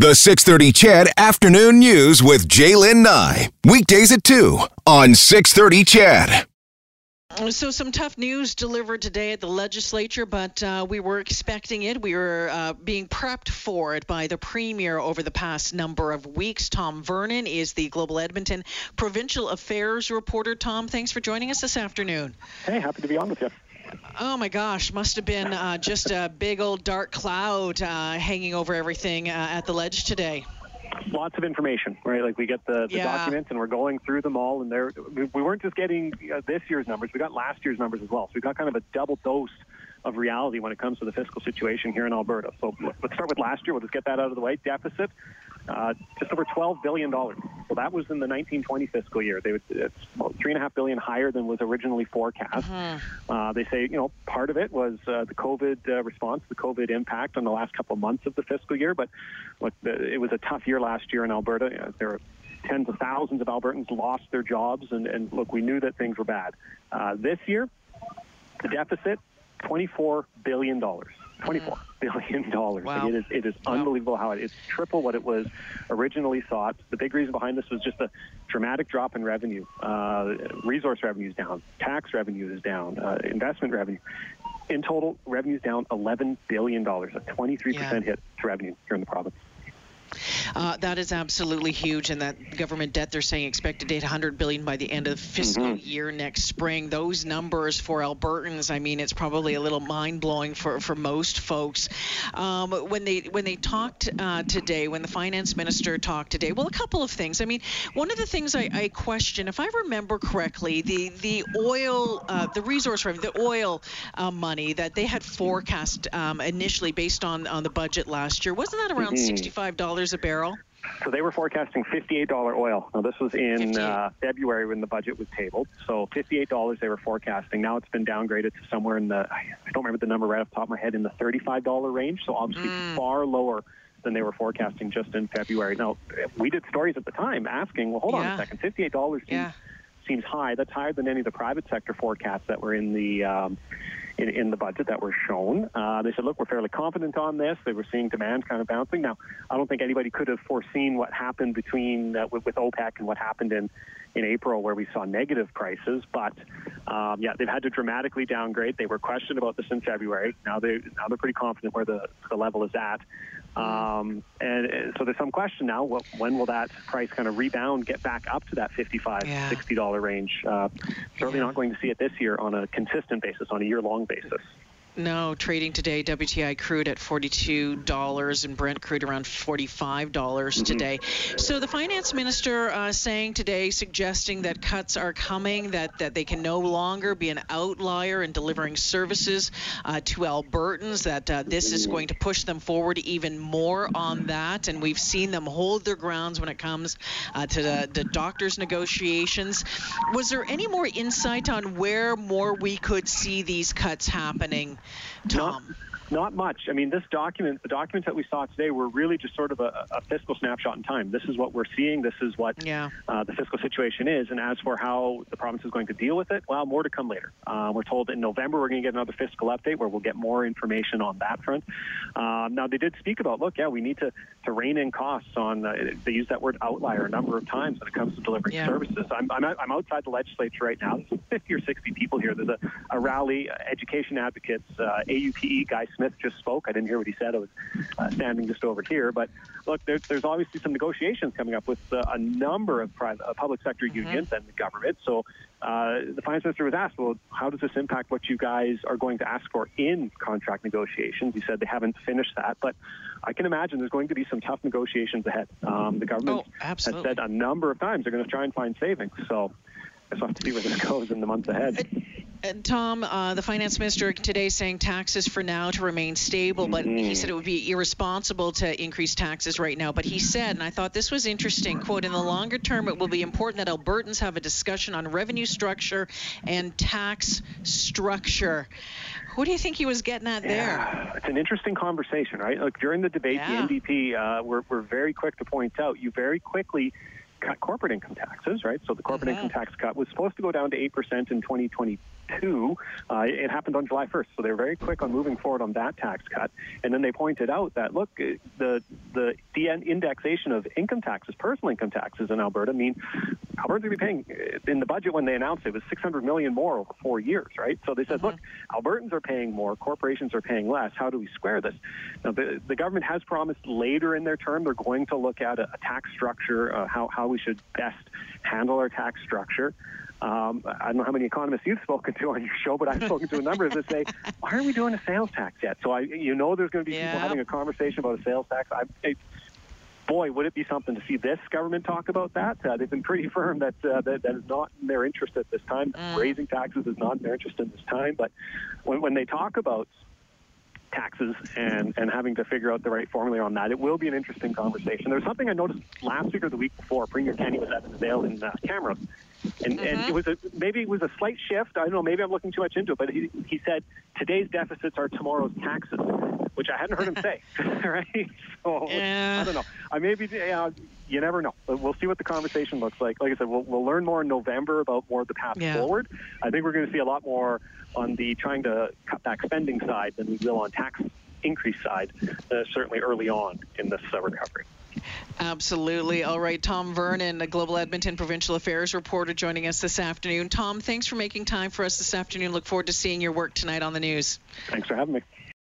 The 630 CHED Afternoon News with Jaylen Nye. Weekdays at 2 on 630 CHED. So, some tough news delivered today at the legislature, but uh, we were expecting it. We were uh, being prepped for it by the premier over the past number of weeks. Tom Vernon is the Global Edmonton Provincial Affairs reporter. Tom, thanks for joining us this afternoon. Hey, happy to be on with you. Oh my gosh, must have been uh, just a big old dark cloud uh, hanging over everything uh, at the ledge today. Lots of information, right? Like we get the, the Yeah. documents and we're going through them all, and there we, we weren't just getting uh, this year's numbers; we got last year's numbers as well. So we got kind of a double dose of reality when it comes to the fiscal situation here in Alberta. So let's start with last year. We'll just get that out of the way. Deficit, uh, just over twelve billion dollars. So that was in the 1920 fiscal year. They would, it's about three and a half billion higher than was originally forecast. Uh, they say, you know, part of it was uh, the COVID uh, response, the COVID impact on the last couple of months of the fiscal year. But look, it was a tough year last year in Alberta. Uh, there were tens of thousands of Albertans lost their jobs, and, and look, we knew that things were bad. Uh, this year, the deficit, $24 billion. $24 billion. Wow. Like, it is it is Wow. unbelievable how it, it's triple what it was originally thought. The big reason behind this was just a dramatic drop in revenue. Uh, resource revenue is down, tax revenue is down, uh, investment revenue. In total, revenue is down $11 billion, a 23% Yeah. hit to revenue here in the province. Uh, that is absolutely huge, and that government debt they're saying expected 800 billion by the end of the fiscal Mm-hmm. year next spring. Those numbers for Albertans, I mean, it's probably a little mind blowing for, for most folks. Um, when they when they talked uh, today, when the finance minister talked today, well, a couple of things. I mean, one of the things I, I question, if I remember correctly, the the oil, uh, the resource revenue, the oil uh, money that they had forecast um, initially based on on the budget last year, wasn't that around Mhm. 65 dollars a barrel? So they were forecasting $58 oil. Now this was in uh, February when the budget was tabled. So $58 they were forecasting. Now it's been downgraded to somewhere in the I don't remember the number right off the top of my head in the $35 range. So obviously far lower than they were forecasting just in February. Now we did stories at the time asking, well, hold on a second, $58 seems, Yeah. seems high. That's higher than any of the private sector forecasts that were in the um, in, in the budget that were shown. Uh, they said, look, we're fairly confident on this. They were seeing demand kind of bouncing. Now, I don't think anybody could have foreseen what happened between uh, with, with OPEC and what happened in, in April, where we saw negative prices. But um, yeah, they've had to dramatically downgrade. They were questioned about this in February. Now they now they're pretty confident where the the level is at. Um, and, and so there's some question now. Well, when will that price kind of rebound, get back up to that 55 Yeah. 60 dollar range? Uh, certainly Yeah. not going to see it this year on a consistent basis, on a year long basis. No, trading today, WTI crude at $42 and Brent crude around $45 Mm-hmm. today. So the finance minister uh, saying today, suggesting that cuts are coming, that, that they can no longer be an outlier in delivering services uh, to Albertans, that uh, this is going to push them forward even more on that. And we've seen them hold their grounds when it comes uh, to the, the doctors' negotiations. Was there any more insight on where more we could see these cuts happening, Tom? Not much. I mean, this document, the documents that we saw today were really just sort of a, a fiscal snapshot in time. This is what we're seeing. This is what Yeah. uh, the fiscal situation is. And as for how the province is going to deal with it, well, more to come later. Uh, we're told in November we're going to get another fiscal update where we'll get more information on that front. Um, now, they did speak about, look, yeah, we need to, to rein in costs on, uh, they use that word outlier a number of times when it comes to delivering Yeah. services. I'm, I'm, I'm outside the legislature right now. There's 50 or 60 people here. There's a, a rally, uh, education advocates, uh, AUPE, Guy Smith just spoke. I didn't hear what he said. I was uh, standing just over here. But look, there, there's obviously some negotiations coming up with uh, a number of private, uh, public sector unions and the government. So uh, the finance minister was asked, well, how does this impact what you guys are going to ask for in contract negotiations? He said they haven't finished that, but I can imagine there's going to be some tough negotiations ahead. Um, the government Oh, has said a number of times they're going to try and find savings. So I just have to see where this goes in the months ahead. And Tom, uh, the finance minister today saying taxes for now to remain stable, but he said it would be irresponsible to increase taxes right now. But he said, and I thought this was interesting, quote, in the longer term, it will be important that Albertans have a discussion on revenue structure and tax structure. What do you think he was getting at there? Yeah, it's an interesting conversation, right? Look, during the debate, Yeah. the NDP uh, were, were very quick to point out you very quickly cut corporate income taxes, right? So the corporate Mhm. income tax cut was supposed to go down to 8% in 2022. uh, it happened on July 1st. So they were very quick on moving forward on that tax cut. And then they pointed out that, look, uh, the, the, indexation of income taxes, personal income taxes in Alberta mean Alberta's going to be paying, uh, in the budget when they announced it, was 600 million more over four years, right? So they said, mm-hmm. look, Albertans are paying more, corporations are paying less. How do we square this? Now, the, the government has promised later in their term they're going to look at a, a tax structure, uh, how, how we should best handle our tax structure. Um, I don't know how many economists you've spoken to on your show, but I've spoken to a number of that say, "Why aren't we doing a sales tax yet?" So I, you know, there's going to be yeah. people having a conversation about a sales tax. I, I, boy, would it be something to see this government talk about that? Uh, they've been pretty firm that, uh, that that is not in their interest at this time. Mm. Raising taxes is not in their interest at this time. But when, when they talk about taxes and, and having to figure out the right formula on that. It will be an interesting conversation. There's something I noticed last week or the week before. Premier Kenney was at the sale in uh, Camrose. And, mm-hmm. and it was a, maybe it was a slight shift. I don't know. Maybe I'm looking too much into it. But he, he said today's deficits are tomorrow's taxes, which I hadn't heard him say. right? So yeah. I don't know. I maybe uh, you never know. But we'll see what the conversation looks like. Like I said, we'll, we'll learn more in November about more of the path yeah. forward. I think we're going to see a lot more on the trying to cut back spending side than we will on tax increase side, uh, certainly early on in this uh, recovery. Absolutely. All right, Tom Vernon, a Global Edmonton Provincial Affairs reporter, joining us this afternoon. Tom, thanks for making time for us this afternoon. Look forward to seeing your work tonight on the news. Thanks for having me.